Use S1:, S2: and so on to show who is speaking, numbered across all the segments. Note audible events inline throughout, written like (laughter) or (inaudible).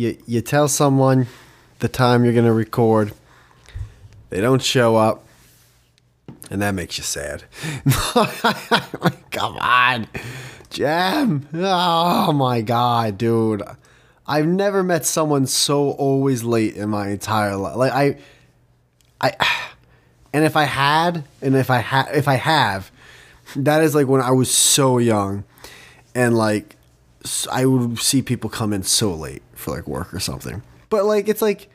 S1: you you tell someone the time you're gonna record, they don't show up, and that makes you sad. (laughs) Come on, Jam. Oh my god, dude. I've never met someone so always late in my entire life. Like I, I, (sighs) and if I had, and if I had, if I have, that is like when I was so young, and like I would see people come in so late for like work or something. But like it's like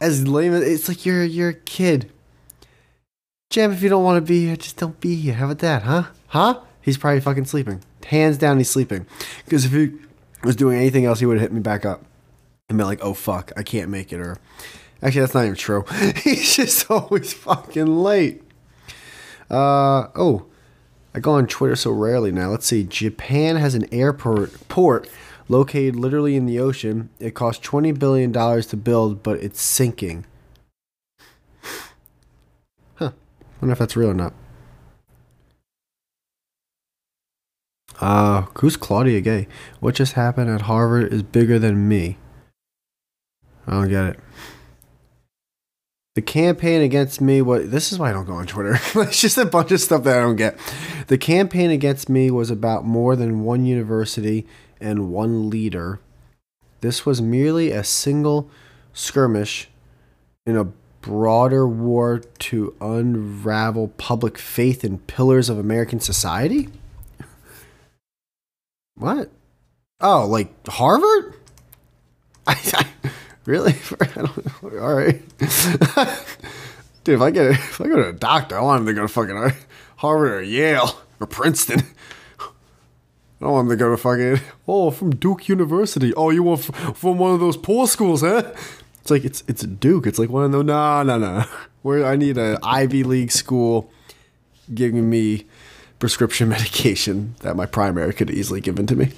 S1: as lame as it's like you're you're a kid. Jam, if you don't want to be here, just don't be here. How about that, huh? Huh? He's probably fucking sleeping. Hands down, he's sleeping. Because if he was doing anything else, he would have hit me back up and been like, "Oh fuck, I can't make it." Or actually, that's not even true. (laughs) he's just always fucking late. Uh oh, I go on Twitter so rarely now. Let's see. Japan has an airport port located literally in the ocean. It cost twenty billion dollars to build, but it's sinking. Huh. Wonder if that's real or not. Uh, who's Claudine Gay? What just happened at Harvard is bigger than me. I don't get it. The campaign against me what this is why I don't go on Twitter. (laughs) it's just a bunch of stuff that I don't get. The campaign against me was about more than one university and one leader. This was merely a single skirmish in a broader war to unravel public faith in pillars of American society? (laughs) What? Oh, like Harvard? (laughs) I, I really? (laughs) All right, dude. If I get if I go to a doctor, I want him to go to fucking Harvard or Yale or Princeton. I don't want him to go to fucking oh from Duke University. Oh, you want f- from one of those poor schools, huh? It's like it's it's Duke. It's like one of those. No, no, no. Where I need an Ivy League school giving me prescription (laughs) medication that my primary could easily given to me.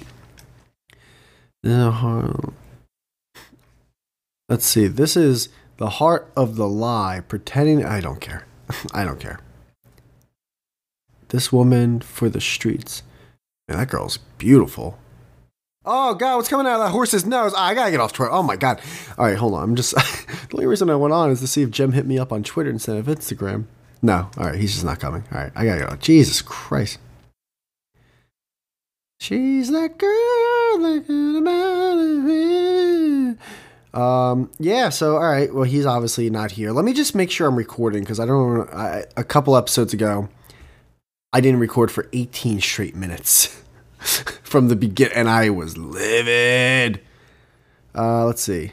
S1: Uh, Let's see. This is the heart of the lie, pretending. I don't care. (laughs) I don't care. This woman for the streets. Man, that girl's beautiful. Oh God, what's coming out of that horse's nose? Ah, I gotta get off Twitter. Oh my God. All right, hold on. I'm just (laughs) the only reason I went on is to see if Jim hit me up on Twitter instead of Instagram. No, all right, he's just not coming. All right, I gotta go. Jesus Christ. She's that girl Um, yeah, so all right, well, he's obviously not here. Let me just make sure I'm recording because I don't I, a couple episodes ago, I didn't record for 18 straight minutes (laughs) from the begin, and I was livid. Uh, let's see.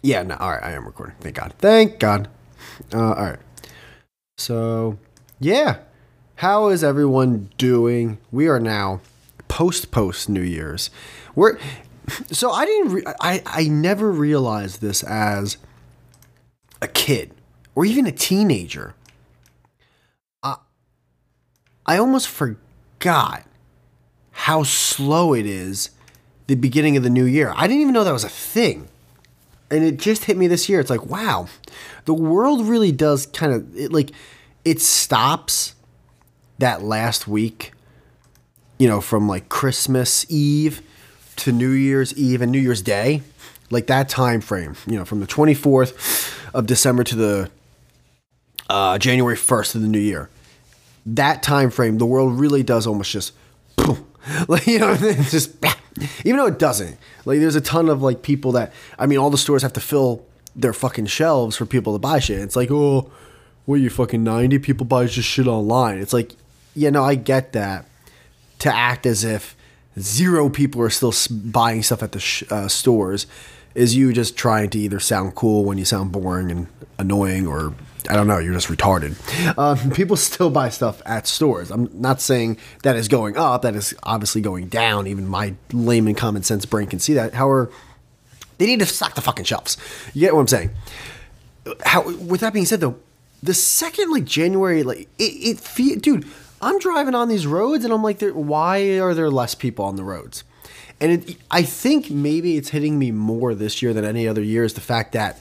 S1: Yeah, no, all right, I am recording. Thank God. Thank God. Uh, all right. So, yeah. How is everyone doing? We are now post post New Year's. We're (laughs) so I didn't re- I I never realized this as a kid or even a teenager. I I almost forgot how slow it is the beginning of the new year. I didn't even know that was a thing. And it just hit me this year. It's like, wow, the world really does kind of it like it stops that last week, you know, from like Christmas Eve to New Year's Eve and New Year's Day, like that time frame, you know, from the 24th of December to the uh, January 1st of the new year. That time frame, the world really does almost just, (laughs) like you know, (laughs) just (laughs) even though it doesn't. Like there's a ton of like people that I mean, all the stores have to fill their fucking shelves for people to buy shit. It's like, oh, what are you fucking 90 people buy just shit online. It's like, yeah, no, I get that. To act as if zero people are still buying stuff at the sh- uh, stores is you just trying to either sound cool when you sound boring and annoying or I don't know, you're just retarded. Um, (laughs) people still buy stuff at stores. I'm not saying that is going up, that is obviously going down. Even my layman common sense brain can see that. However, they need to stock the fucking shelves. You get what I'm saying? How, with that being said, though, the second like January, like it, it dude, I'm driving on these roads and I'm like, why are there less people on the roads? And it, I think maybe it's hitting me more this year than any other year is the fact that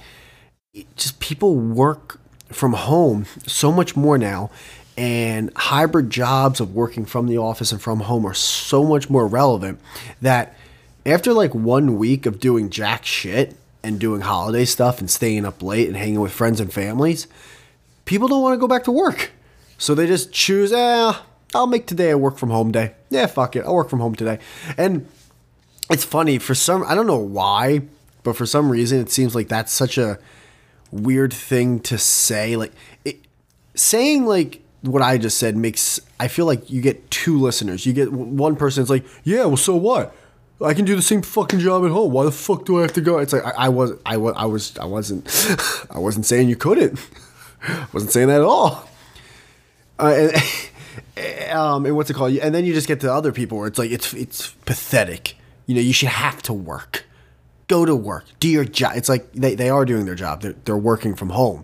S1: just people work from home so much more now, and hybrid jobs of working from the office and from home are so much more relevant that after like one week of doing jack shit and doing holiday stuff and staying up late and hanging with friends and families, people don't want to go back to work. So they just choose, eh, I'll make today a work from home day. Yeah, fuck it. I'll work from home today. And it's funny for some, I don't know why, but for some reason it seems like that's such a weird thing to say. Like, it, saying like what I just said makes, I feel like you get two listeners. You get one person that's like, yeah, well, so what? I can do the same fucking job at home. Why the fuck do I have to go? It's like I, I was, I was, I was, I wasn't, (laughs) I wasn't saying you couldn't. I (laughs) wasn't saying that at all. Uh, and, (laughs) um, and what's it called? And then you just get to other people where it's like it's it's pathetic. You know, you should have to work. Go to work. Do your job. It's like they, they are doing their job. They're, they're working from home.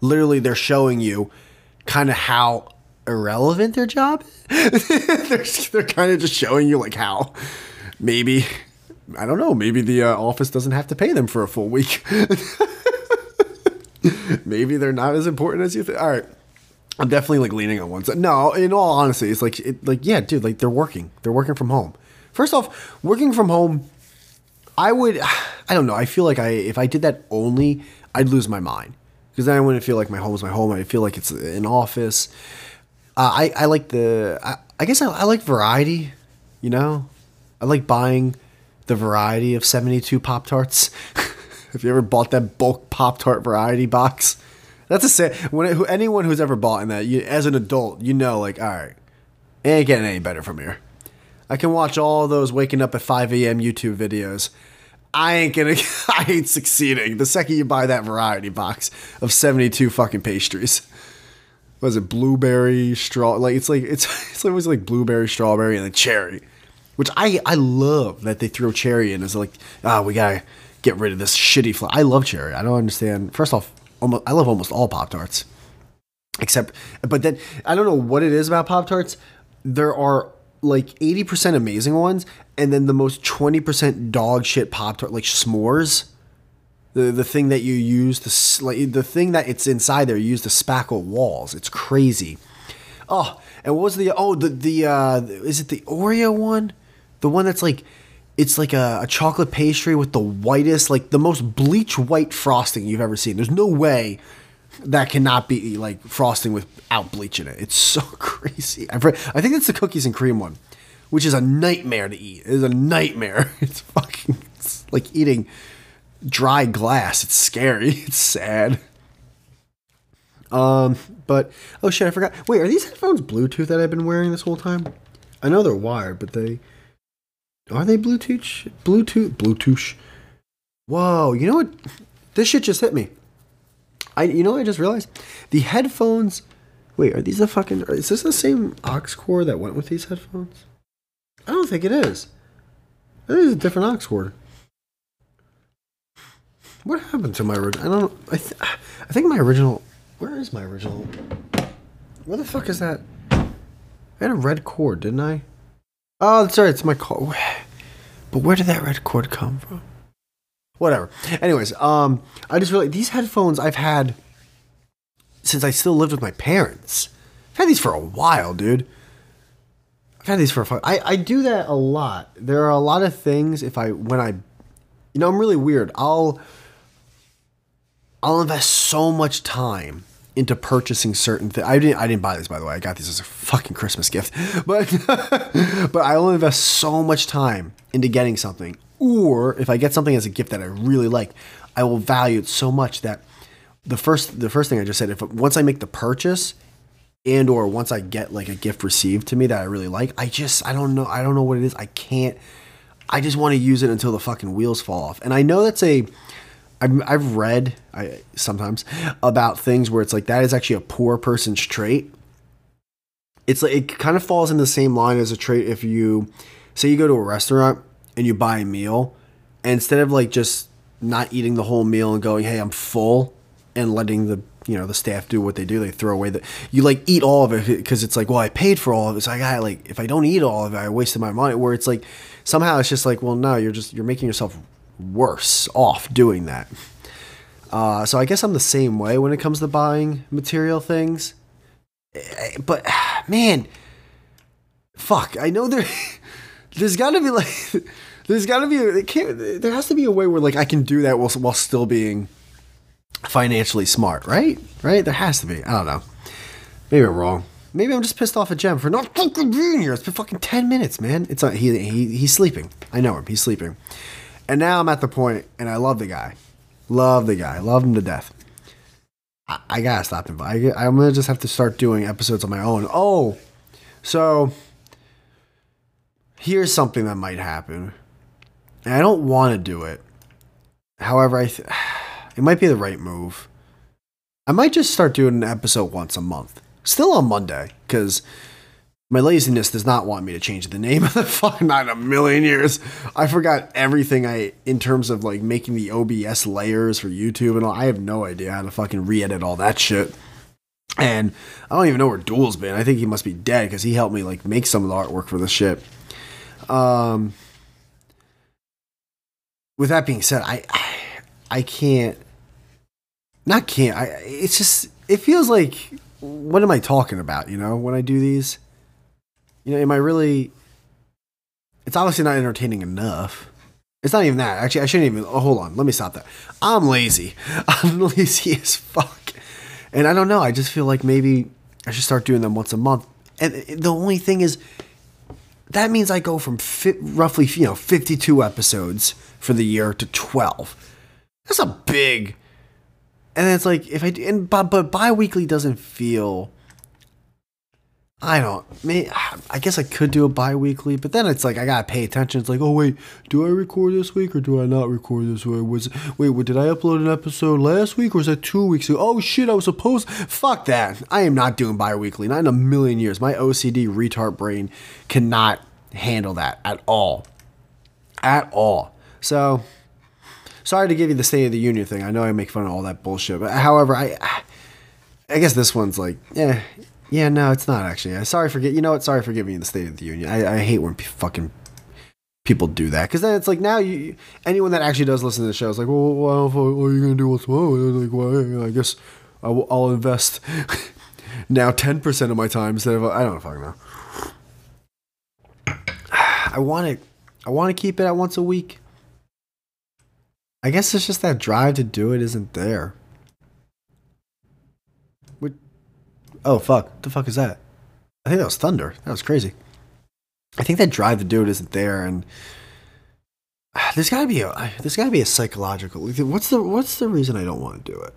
S1: Literally, they're showing you kind of how irrelevant their job (laughs) they're, they're kind of just showing you like how maybe I don't know. Maybe the uh, office doesn't have to pay them for a full week. (laughs) maybe they're not as important as you think. All right. I'm definitely like leaning on one side. No, in all honesty, it's like it, like yeah, dude, like they're working. They're working from home. First off, working from home, I would (sighs) I don't know. I feel like I if I did that only, I'd lose my mind because then I wouldn't feel like my home is my home. I feel like it's an office. Uh, I I like the I, I guess I, I like variety. You know, I like buying the variety of 72 Pop Tarts. (laughs) Have you ever bought that bulk Pop Tart variety box? That's a say. When it, anyone who's ever bought in that, you, as an adult, you know, like, all right, it ain't getting any better from here. I can watch all those waking up at 5 a.m. YouTube videos. I ain't gonna, (laughs) I ain't succeeding. The second you buy that variety box of 72 fucking pastries. Was it blueberry straw? Like it's like it's (laughs) it's always like blueberry, strawberry, and then cherry, which I I love that they throw cherry in as like ah oh, we gotta get rid of this shitty flavor. I love cherry. I don't understand. First off, almost I love almost all Pop Tarts. Except but then I don't know what it is about Pop Tarts. There are like 80% amazing ones and then the most 20% dog shit Pop Tart like s'mores. The, the thing that you use the like, the thing that it's inside there you use to spackle walls. It's crazy. Oh, and what was the oh the the uh is it the Oreo one? The one that's like it's like a, a, chocolate pastry with the whitest, like the most bleach white frosting you've ever seen. There's no way that cannot be like frosting without bleach in it. It's so (laughs) crazy. I've read, I think it's the cookies and cream one, which is a nightmare to eat. It is a nightmare. (laughs) It's fucking it's like eating dry glass. It's scary. (laughs) It's sad. Um, but oh shit, I forgot. Wait, are these headphones Bluetooth that I've been wearing this whole time? I know they're wired, but they are they Bluetooth? Bluetooth? Bluetooth? Whoa! You know what? This shit just hit me. I you know what I just realized the headphones. Wait, are these the fucking? Is this the same aux cord that went with these headphones? I don't think it is. It is a different aux cord. What happened to my original? I don't. I th- I think my original. Where is my original? Where the fuck is that? I had a red cord, didn't I? Oh, sorry. It's my cord. (sighs) But where did that red cord come from? Whatever. Anyways, um, I just realized these headphones I've had since I still lived with my parents. I've had these for a while, dude. I've had these for a fun. I, I do that a lot. There are a lot of things if I when I you know, I'm really weird. I'll I'll invest so much time into purchasing certain things. I didn't I didn't buy these by the way. I got these as a fucking Christmas gift. (laughs) But (laughs) but I will invest so much time into getting something. Or if I get something as a gift that I really like, I will value it so much that the first the first thing I just said, if once I make the purchase and or once I get like a gift received to me that I really like, I just I don't know I don't know what it is. I can't I just want to use it until the fucking wheels fall off. And I know that's a I've read I, sometimes about things where it's like that is actually a poor person's trait. It's like it kind of falls in the same line as a trait if you say you go to a restaurant and you buy a meal, and instead of like just not eating the whole meal and going, "Hey, I'm full," and letting the you know the staff do what they do, they throw away the you like eat all of it because it's like, well, I paid for all of it, so I got like if I don't eat all of it, I wasted my money. Where it's like somehow it's just like, well, no, you're just you're making yourself worse off doing that. Uh, so I guess I'm the same way when it comes to buying material things. Eh, But (sighs) man, fuck. I know there. (laughs) There's got to be like. (laughs) There's got to be. It can't, there has to be a way where like I can do that while while still being financially smart, right? Right? There has to be. I don't know. Maybe I'm wrong. Maybe I'm just pissed off at Gem for not fucking being here. It's been fucking ten minutes, man. It's not, he, he he's sleeping. I know him. He's sleeping. And now I'm at the point, and I love the guy. Love the guy. Love him to death. I, I gotta stop him. I, I'm gonna just have to start doing episodes on my own. Oh, so here's something that might happen. And I don't want to do it. However, I th- (sighs) it might be the right move. I might just start doing an episode once a month. Still on Monday, because my laziness does not want me to change the name of the (laughs) fucking not a million years. I forgot everything I in terms of like making the OBS layers for YouTube and all. I have no idea how to fucking re-edit all that shit. And I don't even know where Duel's been. I think he must be dead because he helped me like make some of the artwork for this shit. Um with that being said, I I can't not can't. I it's just it feels like what am I talking about, you know, when I do these? You know, am I really It's obviously not entertaining enough. It's not even that. Actually, I shouldn't even oh, hold on. Let me stop that. I'm lazy. (laughs) I'm lazy as fuck. And I don't know. I just feel like maybe I should start doing them once a month. And the only thing is that means I go from fi- roughly, you know, 52 episodes for the year to 12. That's a big. And it's like if I and but, but bi-weekly doesn't feel I don't. I guess I could do a bi-weekly, but then it's like I gotta pay attention. It's like, oh wait, do I record this week or do I not record this week? Was wait, what, did I upload an episode last week or was that two weeks ago? Oh shit, I was supposed. Fuck that. I am not doing bi-weekly. Not in a million years. My OCD retard brain cannot handle that at all. At all. So sorry to give you the State of the Union thing. I know I make fun of all that bullshit, but however, I I guess this one's like, yeah, yeah, no, it's not actually. Sorry for get. You know what? Sorry for giving you the State of the Union. I, I hate when p- fucking people do that because then it's like now you anyone that actually does listen to the show is like, well, well what are you gonna do with tomorrow? Like, well, I guess I will, I'll invest (laughs) now ten percent of my time instead of I don't fucking know. (sighs) I want to, I want to keep it at once a week. I guess it's just that drive to do it isn't there. What? Oh fuck! What the fuck is that? I think that was thunder. That was crazy. I think that drive to do it isn't there, and (sighs) there's got to be a there's got to be a psychological. What's the what's the reason I don't want to do it?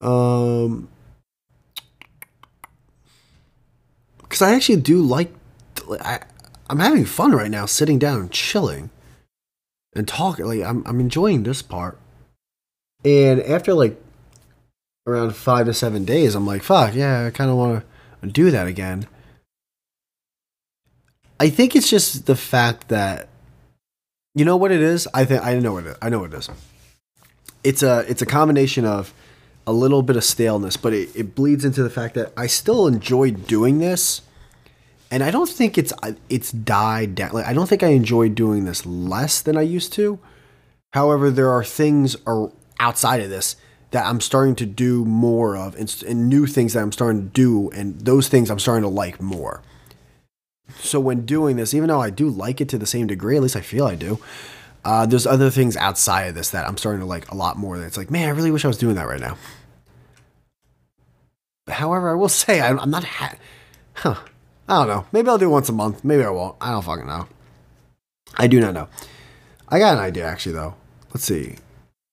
S1: Um, because I actually do like. I I'm having fun right now, sitting down and chilling, and talking. Like I'm I'm enjoying this part, and after like around five to seven days, I'm like, fuck yeah, I kind of want to do that again. I think it's just the fact that you know what it is. I think I know what it. Is. I know what it is. It's a it's a combination of a little bit of staleness, but it, it bleeds into the fact that I still enjoy doing this, and I don't think it's it's died down. Like I don't think I enjoy doing this less than I used to. However, there are things are outside of this that I'm starting to do more of, and, and new things that I'm starting to do, and those things I'm starting to like more. So when doing this, even though I do like it to the same degree, at least I feel I do, uh, there's other things outside of this that I'm starting to like a lot more. That it's like, man, I really wish I was doing that right now. However, I will (laughs) say I'm, I'm not. Ha- huh. I don't know. Maybe I'll do once a month. Maybe I won't. I don't fucking know. I do not know. I got an idea actually though. Let's see.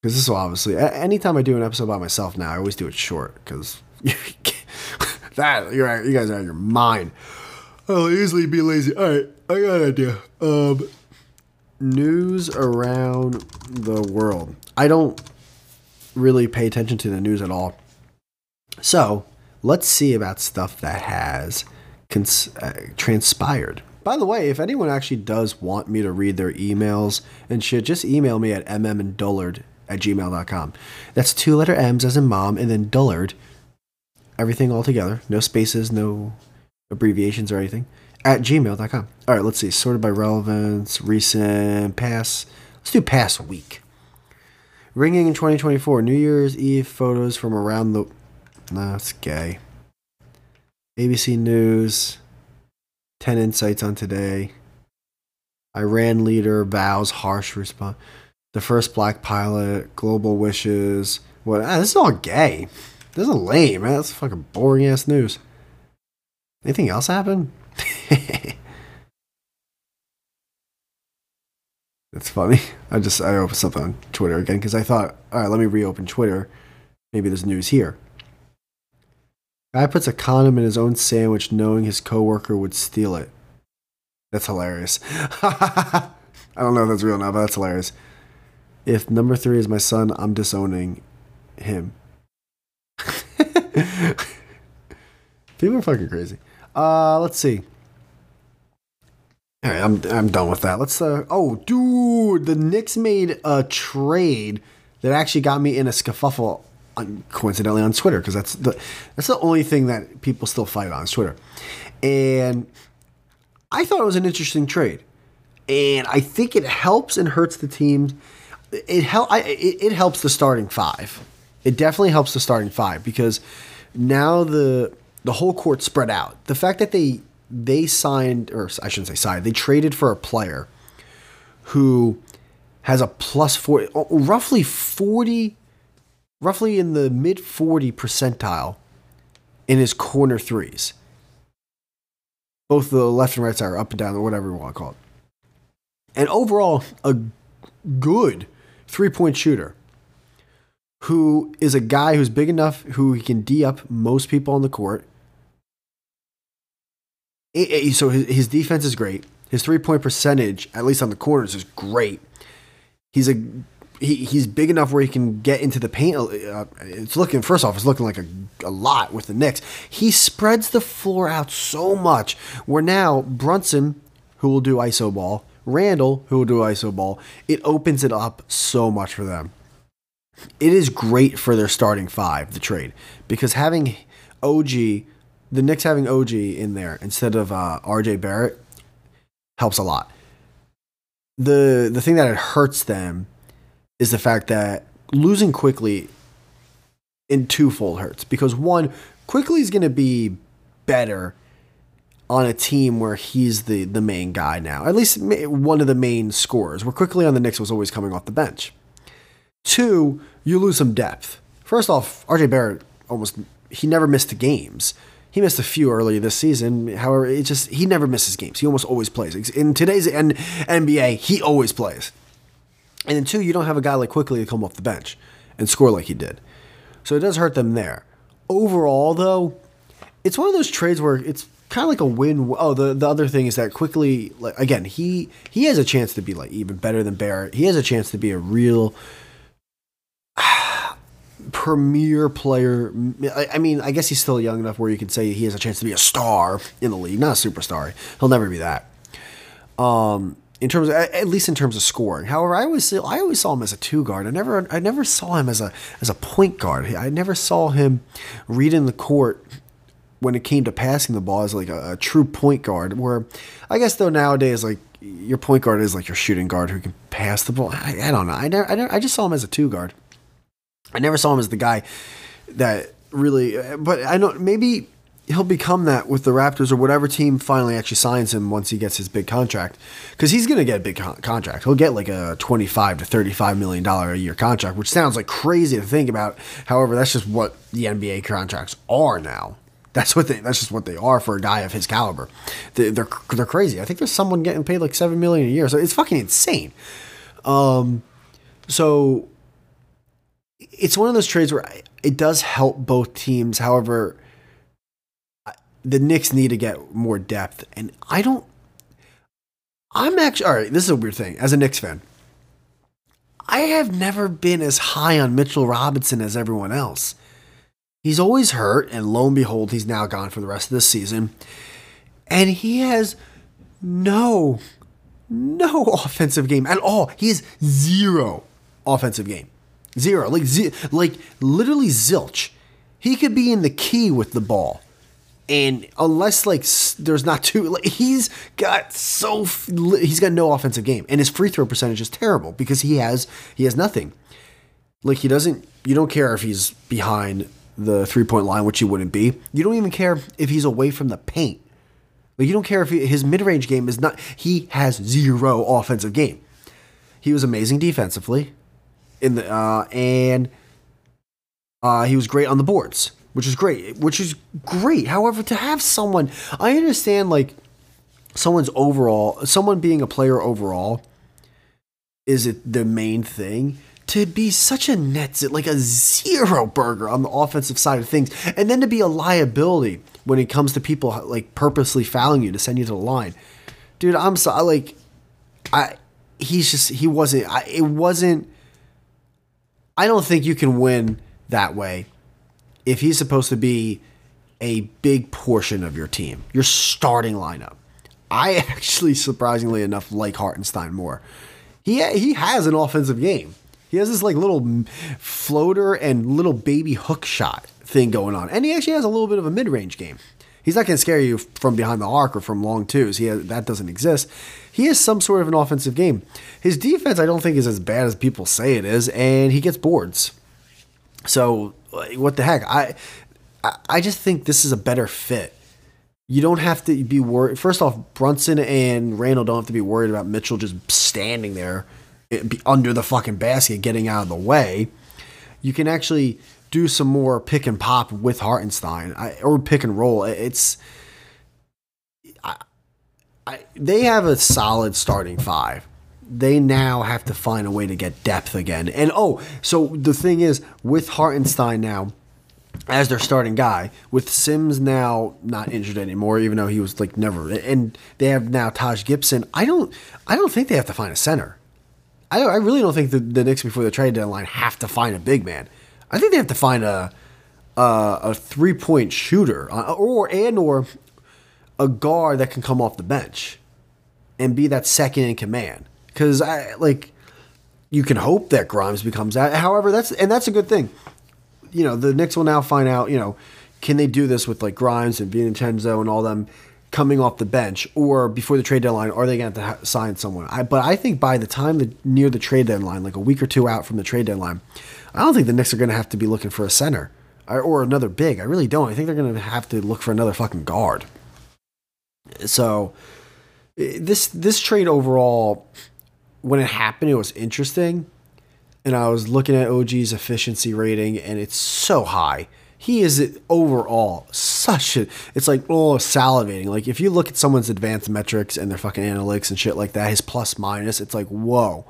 S1: Because this will obviously. Anytime I do an episode by myself now, I always do it short because (laughs) that you're you guys are of your mind. I'll easily be lazy. All right, I got an idea. Um, news around the world. I don't really pay attention to the news at all. So let's see about stuff that has cons- uh, transpired. By the way, if anyone actually does want me to read their emails and shit, just email me at mmanddullard at gmail.com. That's two letter M's as in mom and then Dullard. Everything all together. No spaces, no abbreviations or anything. At gmail.com. All right, let's see. Sorted by relevance, recent, past. Let's do past week. Ringing in 2024. New Year's Eve photos from around the No, it's gay. ABC News. 10 insights on today. Iran leader vows harsh response. The first black pilot. Global wishes. What? Ah, this is all gay. This is lame, man. That's fucking boring ass news. Anything else happen? (laughs) It's funny. I just I opened something on Twitter again because I thought, all right, let me reopen Twitter. Maybe there's news here. Guy puts a condom in his own sandwich knowing his coworker would steal it. That's hilarious. (laughs) I don't know if that's real now, but that's hilarious. If number three is my son, I'm disowning him. (laughs) People are fucking crazy. Uh, let's see. All right, I'm I'm done with that. Let's. Uh, oh, dude, the Knicks made a trade that actually got me in a scuffle, coincidentally on Twitter, because that's the that's the only thing that people still fight on Twitter, and I thought it was an interesting trade, and I think it helps and hurts the team. It help. I, it, it helps the starting five. It definitely helps the starting five because now the the whole court spread out. The fact that they they signed, or I shouldn't say signed, they traded for a player who has a plus 40, roughly 40, roughly in the mid 40 percentile in his corner threes. Both the left and right side are up and down, or whatever you want to call it. And overall, a good three point shooter who is a guy who's big enough who he can D up most people on the court so his, his defense is great. His three point percentage, at least on the corners, is great. He's a he, he's big enough where he can get into the paint. Uh, it's looking first off, it's looking like a, a lot with the Knicks. He spreads the floor out so much. Where now Brunson, who will do iso ball, Randle, who will do iso ball, it opens it up so much for them. It is great for their starting five, the trade, because having OG the Knicks having OG in there instead of uh, RJ Barrett helps a lot. The the thing that it hurts them is the fact that losing Quickley in twofold hurts because one, Quickley is going to be better on a team where he's the the main guy now. At least one of the main scorers. Where Quickley on the Knicks was always coming off the bench. Two, you lose some depth. First off, RJ Barrett almost he never missed games. He missed a few earlier this season. However, it just he never misses games. He almost always plays. In today's NBA, he always plays. And then two, you don't have a guy like Quickley to come off the bench and score like he did. So it does hurt them there. Overall, though, it's one of those trades where it's kind of like a win. Oh, the, the other thing is that Quickley, like again, he he has a chance to be like even better than Barrett. He has a chance to be a real (sighs) premier player. I mean, I guess he's still young enough where you can say he has a chance to be a star in the league, not a superstar. He'll never be that. Um, in terms, of, at least in terms of scoring. However, I always I always saw him as a two guard. I never I never saw him as a as a point guard. I never saw him reading the court when it came to passing the ball as like a, a true point guard. Where I guess though nowadays like your point guard is like your shooting guard who can pass the ball. I, I don't know. I never, I never I just saw him as a two guard. I never saw him as the guy that really, but I know maybe he'll become that with the Raptors or whatever team finally actually signs him once he gets his big contract. Because he's going to get a big con- contract. He'll get like a 25 to 35 million dollar a year contract, which sounds like crazy to think about. However, that's just what the NBA contracts are now. That's what they. That's just what they are for a guy of his caliber. They, they're they're crazy. I think there's someone getting paid like seven million a year, so it's fucking insane. Um, so it's one of those trades where it does help both teams. However, the Knicks need to get more depth, and I don't. I'm actually all right. This is a weird thing as a Knicks fan. I have never been as high on Mitchell Robinson as everyone else. He's always hurt, and lo and behold, he's now gone for the rest of the season. And he has no, no (laughs) offensive game at all. He has zero offensive game. Zero. Like, z- like literally zilch. He could be in the key with the ball. And unless like there's not too, (laughs) like, he's got so he's got no offensive game, and his free throw percentage is terrible because he has he has nothing. Like he doesn't. You don't care if he's behind the three point line, which he wouldn't be. You don't even care if he's away from the paint. Like you don't care if he, his mid range game is not. He has zero offensive game. He was amazing defensively, in the uh, and uh, he was great on the boards, which is great. Which is great. However, to have someone, I understand like someone's overall, someone being a player overall, is it the main thing to be such a net like a zero burger on the offensive side of things, and then to be a liability when it comes to people like purposely fouling you to send you to the line, dude. I'm so like, I he's just he wasn't. I, it wasn't. I don't think you can win that way if he's supposed to be a big portion of your team, your starting lineup. I (laughs) actually, surprisingly enough, like Hartenstein more. He he has an offensive game. He has this like little floater and little baby hook shot thing going on, and he actually has a little bit of a mid range game. He's not going to scare you from behind the arc or from long twos. He has, that doesn't exist. He has some sort of an offensive game. His defense, I don't think, is as bad as people say it is, and he gets boards. So what the heck? I I just think this is a better fit. You don't have to be worried. First off, Brunson and Randle don't have to be worried about Mitchell just standing there under the fucking basket getting out of the way. You can actually do some more pick and pop with Hartenstein or pick and roll. It's I, I, they have a solid starting five. They now have to find a way to get depth again. And oh, so the thing is with Hartenstein now as their starting guy, with Sims now not injured anymore, even though he was like never, and they have now Taj Gibson. I don't, I don't think they have to find a center. I, I really don't think the, the Knicks before the trade deadline have to find a big man. I think they have to find a a, a three point shooter uh, or and or a guard that can come off the bench and be that second in command. Because I like you can hope that Grimes becomes that. However, that's and that's a good thing. You know, the Knicks will now find out. You know, can they do this with like Grimes and Vincenzo and all them coming off the bench, or before the trade deadline, are they going to have to sign someone? I, but I think by the time the, near the trade deadline, like a week or two out from the trade deadline, I don't think the Knicks are going to have to be looking for a center or, or another big. I really don't. I think they're going to have to look for another fucking guard. So this this trade overall, when it happened, it was interesting, and I was looking at OG's efficiency rating, and it's so high he is overall such a it's like oh salivating. Like if you look at someone's advanced metrics and their fucking analytics and shit like that his plus minus it's like whoa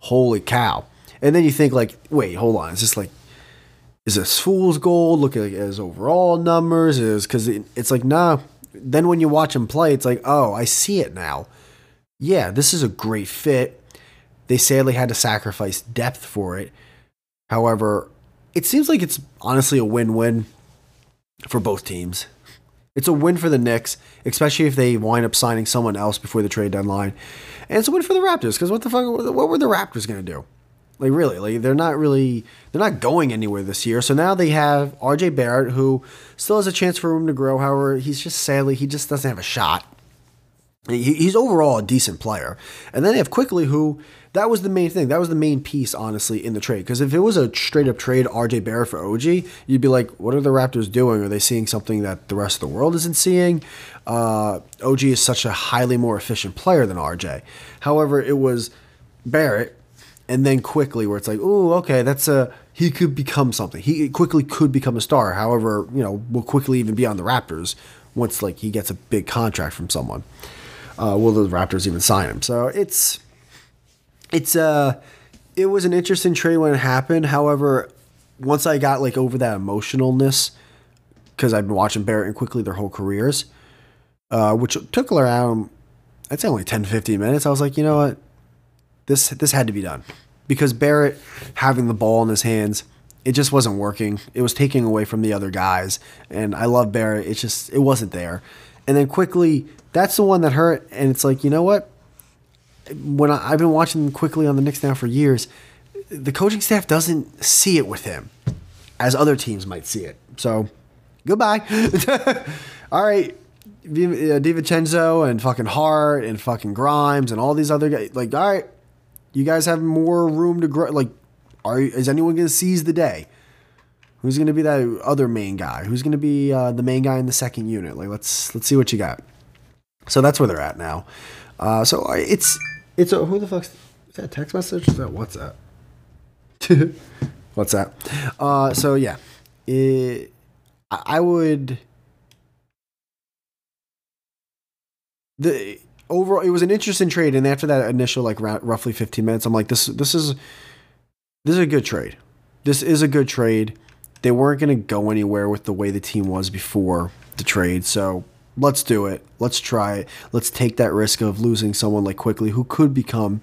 S1: holy cow. And then you think like wait hold on is this like is this fool's gold? Look at his overall numbers is because it, it's like nah. Then when you watch him play it's like oh i see it now. Yeah this is a great fit. They sadly had to sacrifice depth for it. However it seems like it's honestly a win-win for both teams. It's a win for the Knicks, especially if they wind up signing someone else before the trade deadline, and it's a win for the Raptors because what the fuck? What were the Raptors to do? Like really, like they're not really they're not going anywhere this year. So now they have R.J. Barrett, who still has a chance for room to grow. However, he's just sadly he just doesn't have a shot. He's overall a decent player, and then they have Quickley who that was the main thing. That was the main piece, honestly, in the trade. Because if it was a straight up trade, RJ Barrett for OG, you'd be like, what are the Raptors doing? Are they seeing something that the rest of the world isn't seeing? Uh, OG is such a highly more efficient player than RJ. However, it was Barrett and then Quickley where it's like, oh, okay, that's a he could become something. He Quickley could become a star. However, you know, will Quickley even be on the Raptors once like he gets a big contract from someone. Uh, will the Raptors even sign him? So it's it's uh it was an interesting trade when it happened. However, once I got like over that emotionalness, because I've been watching Barrett and Quickley their whole careers, uh, which took around I'd say only 10, 15 minutes. I was like, you know what, this this had to be done because Barrett having the ball in his hands, it just wasn't working. It was taking away from the other guys, and I love Barrett. It's just it wasn't there. And then Quickley, that's the one that hurt. And it's like, you know what? when I, have been watching Quickley on the Knicks now for years, the coaching staff doesn't see it with him as other teams might see it. So, goodbye. (laughs) all right, uh, DiVincenzo and fucking Hart and fucking Grimes and all these other guys. Like, all right, you guys have more room to grow. Like, are is anyone going to seize the day? Who's going to be that other main guy? Who's going to be uh, the main guy in the second unit? Like let's let's see what you got. So that's where they're at now. Uh, so it's it's a who the fuck's is that text message? Is that WhatsApp? (laughs) What's that? Uh, so yeah, it, I would the overall it was an interesting trade, and after that initial like roughly fifteen minutes, I'm like this this is this is a good trade. This is a good trade. They weren't going to go anywhere with the way the team was before the trade, so let's do it. Let's try it. Let's take that risk of losing someone like Quickley who could become,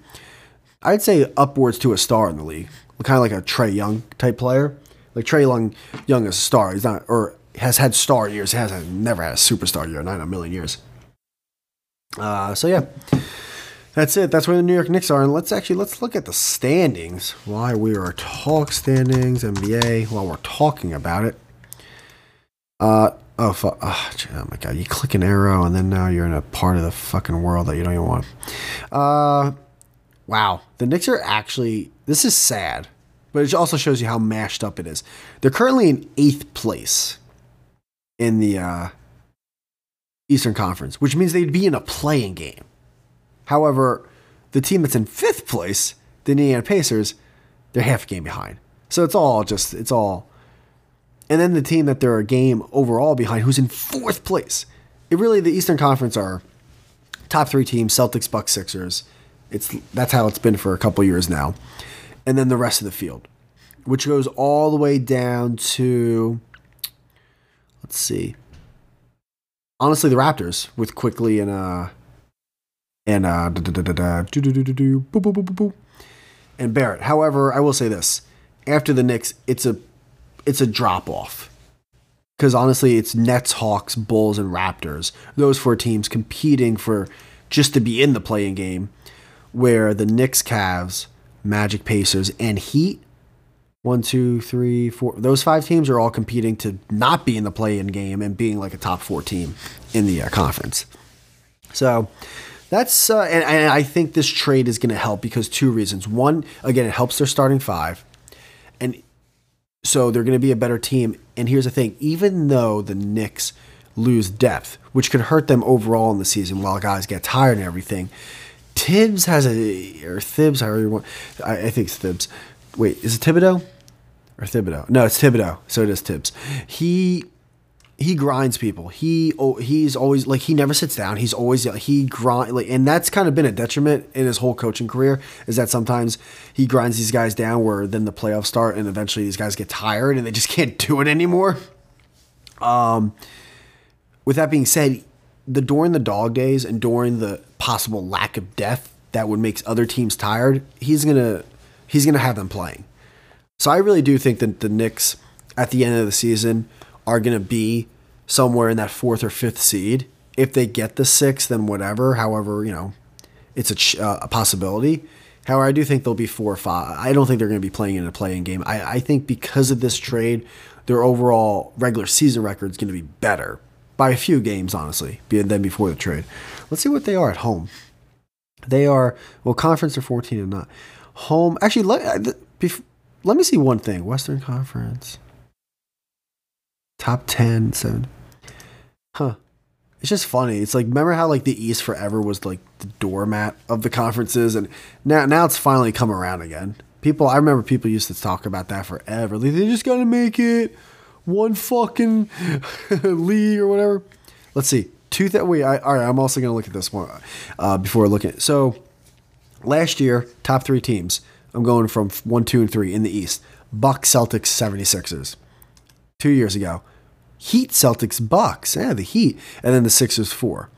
S1: I'd say, upwards to a star in the league, kind of like a Trae Young type player. Like Trae Young, Young is a star. He's not, or has had star years. He has never had a superstar year, not in a million years. Uh, so yeah, that's it. That's where the New York Knicks are. And let's actually let's look at the standings. Why we are talk standings NBA while we're talking about it. Uh, Oh, fu- oh, oh, my god! You click an arrow, and then now you're in a part of the fucking world that you don't even want. Uh, wow. The Knicks are actually. This is sad, but it also shows you how mashed up it is. They're currently in eighth place in the uh, Eastern Conference, which means they'd be in a play-in game. However, the team that's in fifth place, the Indiana Pacers, they're half a game behind. So it's all just it's all and then the team that they're a game overall behind, who's in fourth place. It really the Eastern Conference are top three teams: Celtics, Bucks, Sixers. It's that's how it's been for a couple years now, and then the rest of the field, which goes all the way down to let's see. Honestly, the Raptors with Quickley and uh and uh and Barrett. However, I will say this: after the Knicks, it's a it's a drop off. Because honestly, it's Nets, Hawks, Bulls, and Raptors. Those four teams competing for just to be in the play-in game. Where the Knicks, Cavs, Magic, Pacers, and Heat, one, two, three, four, those five teams are all competing to not be in the play-in game and being like a top four team in the uh, conference. So that's uh, and, and I think this trade is going to help because two reasons. One, again, it helps their starting five, so they're going to be a better team. And here's the thing even though the Knicks lose depth, which could hurt them overall in the season while guys get tired and everything, Tibbs has a, or Thibs, however you want, I, I think it's Thibs. Wait, is it Thibodeau? Or Thibodeau? No, it's Thibodeau. So it is Tibbs. He he grinds people. He oh, he's always like he never sits down. He's always he grind like, and that's kind of been a detriment in his whole coaching career. Is that sometimes he grinds these guys down, where then the playoffs start, and eventually these guys get tired and they just (laughs) can't do it anymore. Um, with that being said, the during the dog days and during the possible lack of depth that would make other teams tired, he's gonna he's gonna have them playing. So I really do think that the Knicks at the end of the season are going to be somewhere in that fourth or fifth seed. If they get the sixth, then whatever. However, you know, it's a, uh, a possibility. However, I do think they'll be four or five. I don't think they're going to be playing in a play-in game. I, I think because of this trade, their overall regular season record is going to be better by a few games, honestly, than before the trade. Let's see what they are at home. They are well, conference are fourteen and not home. Actually, let let me see one thing. Western Conference. Top 10, 7. Huh. It's just funny. It's like remember how like the East forever was like the doormat of the conferences and now now it's finally come around again. People I remember people used to talk about that forever. Like they just gotta make it one fucking (laughs) league or whatever. Let's see. Two that we I, all right, I'm also gonna look at this one uh, before looking at so last year, top three teams. I'm going from one, two, and three in the East. Bucks, Celtics, 76ers. Two years ago, Heat, Celtics, Bucks. Yeah, the Heat. And then the Sixers, four.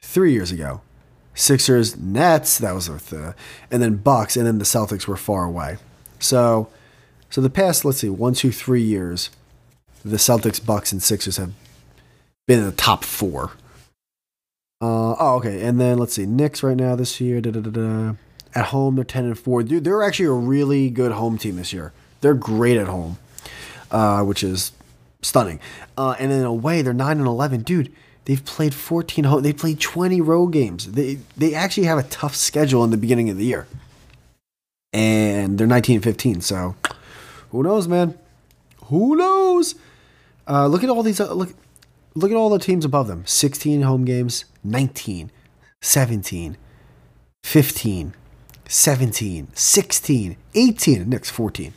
S1: Three years ago, Sixers, Nets. That was with the, and then Bucks, and then the Celtics were far away. So, so the past, let's see, one, two, three years, the Celtics, Bucks, and Sixers have been in the top four. Uh, oh, okay. And then let's see, Knicks right now this year. Da, da, da, At home, they're ten and four. Dude, they're actually a really good home team this year. They're great at home, uh, which is stunning. Uh, and in a way, they're nine and eleven, dude. They've played fourteen home. They played twenty road games. They they actually have a tough schedule in the beginning of the year, and they're nineteen and fifteen. So, who knows, man? Who knows? Uh, look at all these. Uh, look, look at all the teams above them 16 home games, 19, 17, 15, 17, 16, 18, Knicks 14.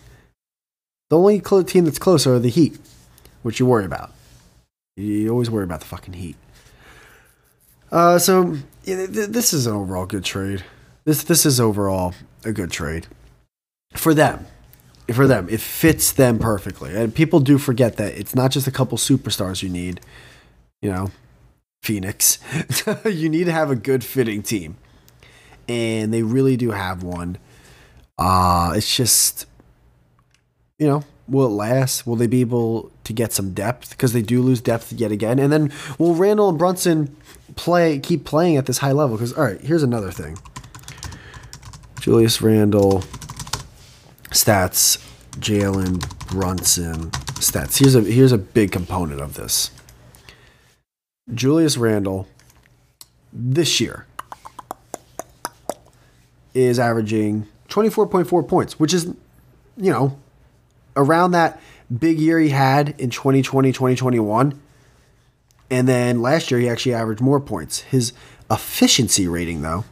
S1: The only team that's closer are the Heat, which you worry about. You always worry about the fucking Heat. Uh, so yeah, th- this is an overall good trade. This this is overall a good trade for them. For them, it fits them perfectly. And people do forget that it's not just a couple superstars you need. You know, Phoenix. (laughs) you need to have a good fitting team, and they really do have one. Uh it's just, you know, will it last? Will they be able to get some depth? Because they do lose depth yet again. And then will Randle and Brunson play keep playing at this high level? Because all right, here's another thing. Julius Randle stats, Jalen Brunson stats. Here's a here's a big component of this. Julius Randle this year is averaging 24.4 points, which is, you know, around that big year he had in 2020, 2021. And then last year he actually averaged more points. His efficiency rating, though,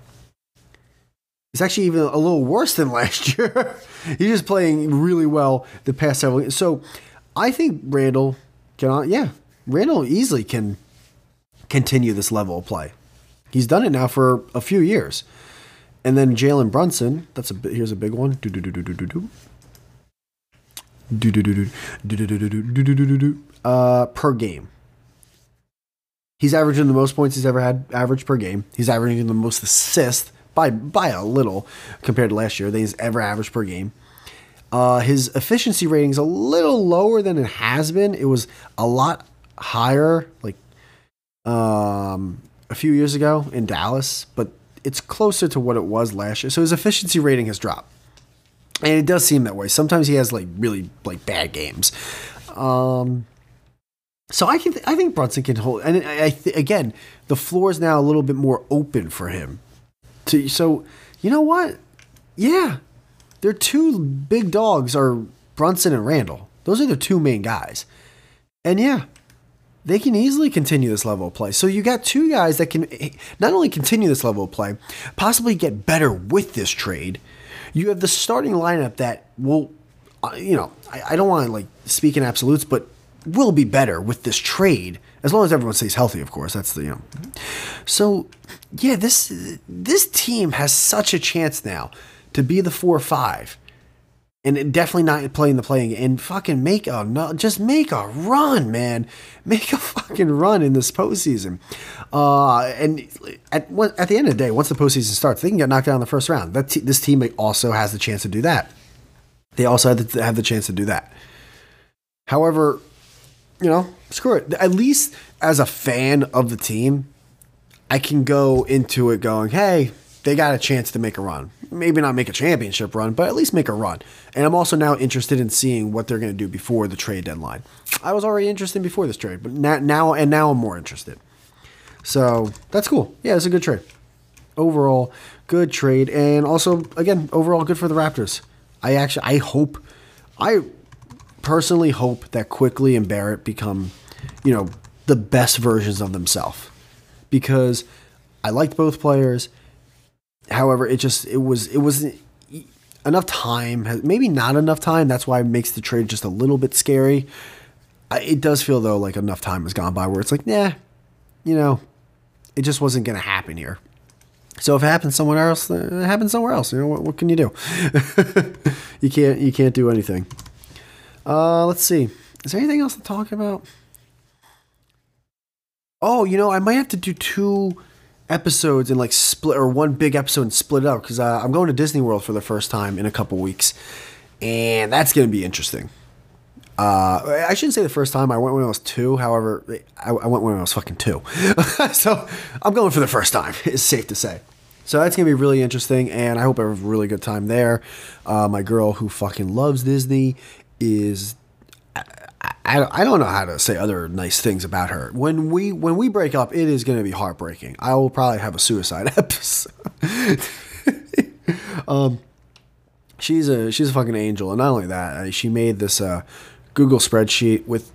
S1: is actually even a little worse than (laughs) last year. He's just playing really well the past several years. So I think Randle can, yeah, Randle easily can continue this level of play. He's done it now for a few years. And then Jalen Brunson, that's a here's a big one. Do do do do do do do. Uh per game. He's averaging the most points he's ever had average per game. He's averaging the most assists by by a little compared to last year that he's ever averaged per game. Uh, his efficiency rating is a little lower than it has been. It was a lot higher, like um, a few years ago in Dallas, but it's closer to what it was last year. So his efficiency rating has dropped. And it does seem that way. Sometimes he has like really like bad games. Um, so I can th- I think Brunson can hold and I, I th- again the floor is now a little bit more open for him. To so you know what? Yeah. Their two big dogs are Brunson and Randle. Those are the two main guys. And yeah, they can easily continue this level of play. So you got two guys that can not only continue this level of play, possibly get better with this trade. You have the starting lineup that will, uh, you know, I, I don't want to like speak in absolutes, but will be better with this trade as long as everyone stays healthy. Of course, that's the you know. So yeah, this this team has such a chance now to be the four or five and definitely not playing the play-in and fucking make a no, just make a run, man. (laughs) Make a fucking run in this postseason. Uh, and at at the end of the day, once the postseason starts, they can get knocked out in the first round. That this team also has the chance to do that. They also have the, have the chance to do that. However, you know, screw it. At least as a fan of the team, I can go into it going, "Hey, they got a chance to make a run. Maybe not make a championship run, but at least make a run. And I'm also now interested in seeing what they're going to do before the trade deadline. I was already interested before this trade, but now, now and now I'm more interested. So that's cool. Yeah, it's a good trade. Overall, good trade, and also again, overall good for the Raptors. I actually, I hope, I personally hope that Quickley and Barrett become, you know, the best versions of themselves, because I liked both players however, it just it was it was enough time, maybe not enough time. That's why it makes the trade just a little bit scary. It does feel though like enough time has gone by where it's like, nah, you know, it just wasn't going to happen here. So if it happens somewhere else, it happens somewhere else. You know what, what can you do? (laughs) you can't you can't do anything. Uh, let's see. Is there anything else to talk about? Oh, you know, I might have to do two episodes and like split or one big episode and split it up because uh, I'm going to Disney World for the first time in a couple weeks, and that's going to be interesting. Uh, I shouldn't say the first time. I went when I was two. However, I, I went when I was fucking two. (laughs) so I'm going for the first time. (laughs) It's safe to say. So that's gonna be really interesting, and I hope I have a really good time there. Uh, my girl, who fucking loves Disney, is I, I don't know how to say other nice things about her. When we when we break up, it is going to be heartbreaking. I will probably have a suicide (laughs) episode. (laughs) um, she's a she's a fucking angel, and not only that, uh, she made this uh, Google spreadsheet with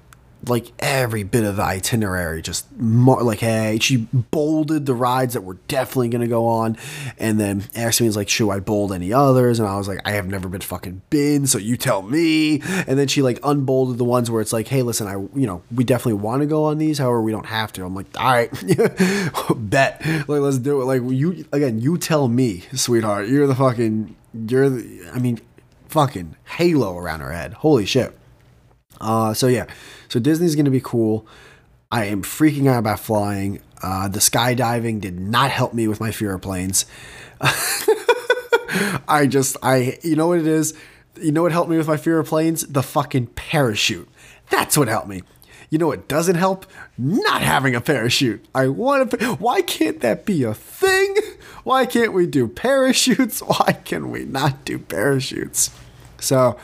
S1: like every bit of the itinerary just more like hey she bolded the rides that we're definitely going to go on and then asked me like should i bold any others? And i was like i have never been fucking been so you tell me. And then she like unbolded the ones where it's like hey listen i you know we definitely want to go on these however we don't have to. I'm like all right (laughs) bet. Like let's do it. Like you again you tell me sweetheart. You're the fucking you're the i mean fucking halo around her head. Holy shit uh, so yeah, so Disney's gonna be cool. I am freaking out about flying. Uh, the skydiving did not help me with my fear of planes. (laughs) I just, I, you know what it is? You know what helped me with my fear of planes? The fucking parachute. That's what helped me. You know what doesn't help? Not having a parachute. I want to. Why can't that be a thing? Why can't we do parachutes? (laughs) Why can we not do parachutes? So,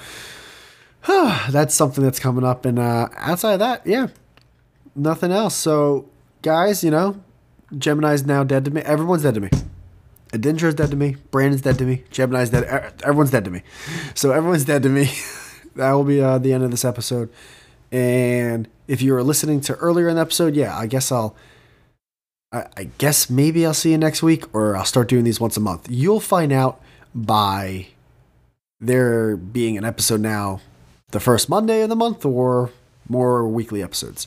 S1: (sighs) that's something that's coming up. And uh, outside of that, yeah, nothing else. So, guys, you know, Gemini's now dead to me. Everyone's dead to me. Adindra's dead to me. Brandon's dead to me. Gemini's dead. Everyone's dead to me. So everyone's dead to me. (laughs) that will be uh, the end of this episode. And if you were listening to earlier in the episode, yeah, I guess I'll. I, I guess maybe I'll see you next week, or I'll start doing these once a month. You'll find out by there being an episode now the first Monday of the month or more weekly episodes.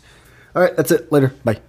S1: All right, that's it. Later. Bye.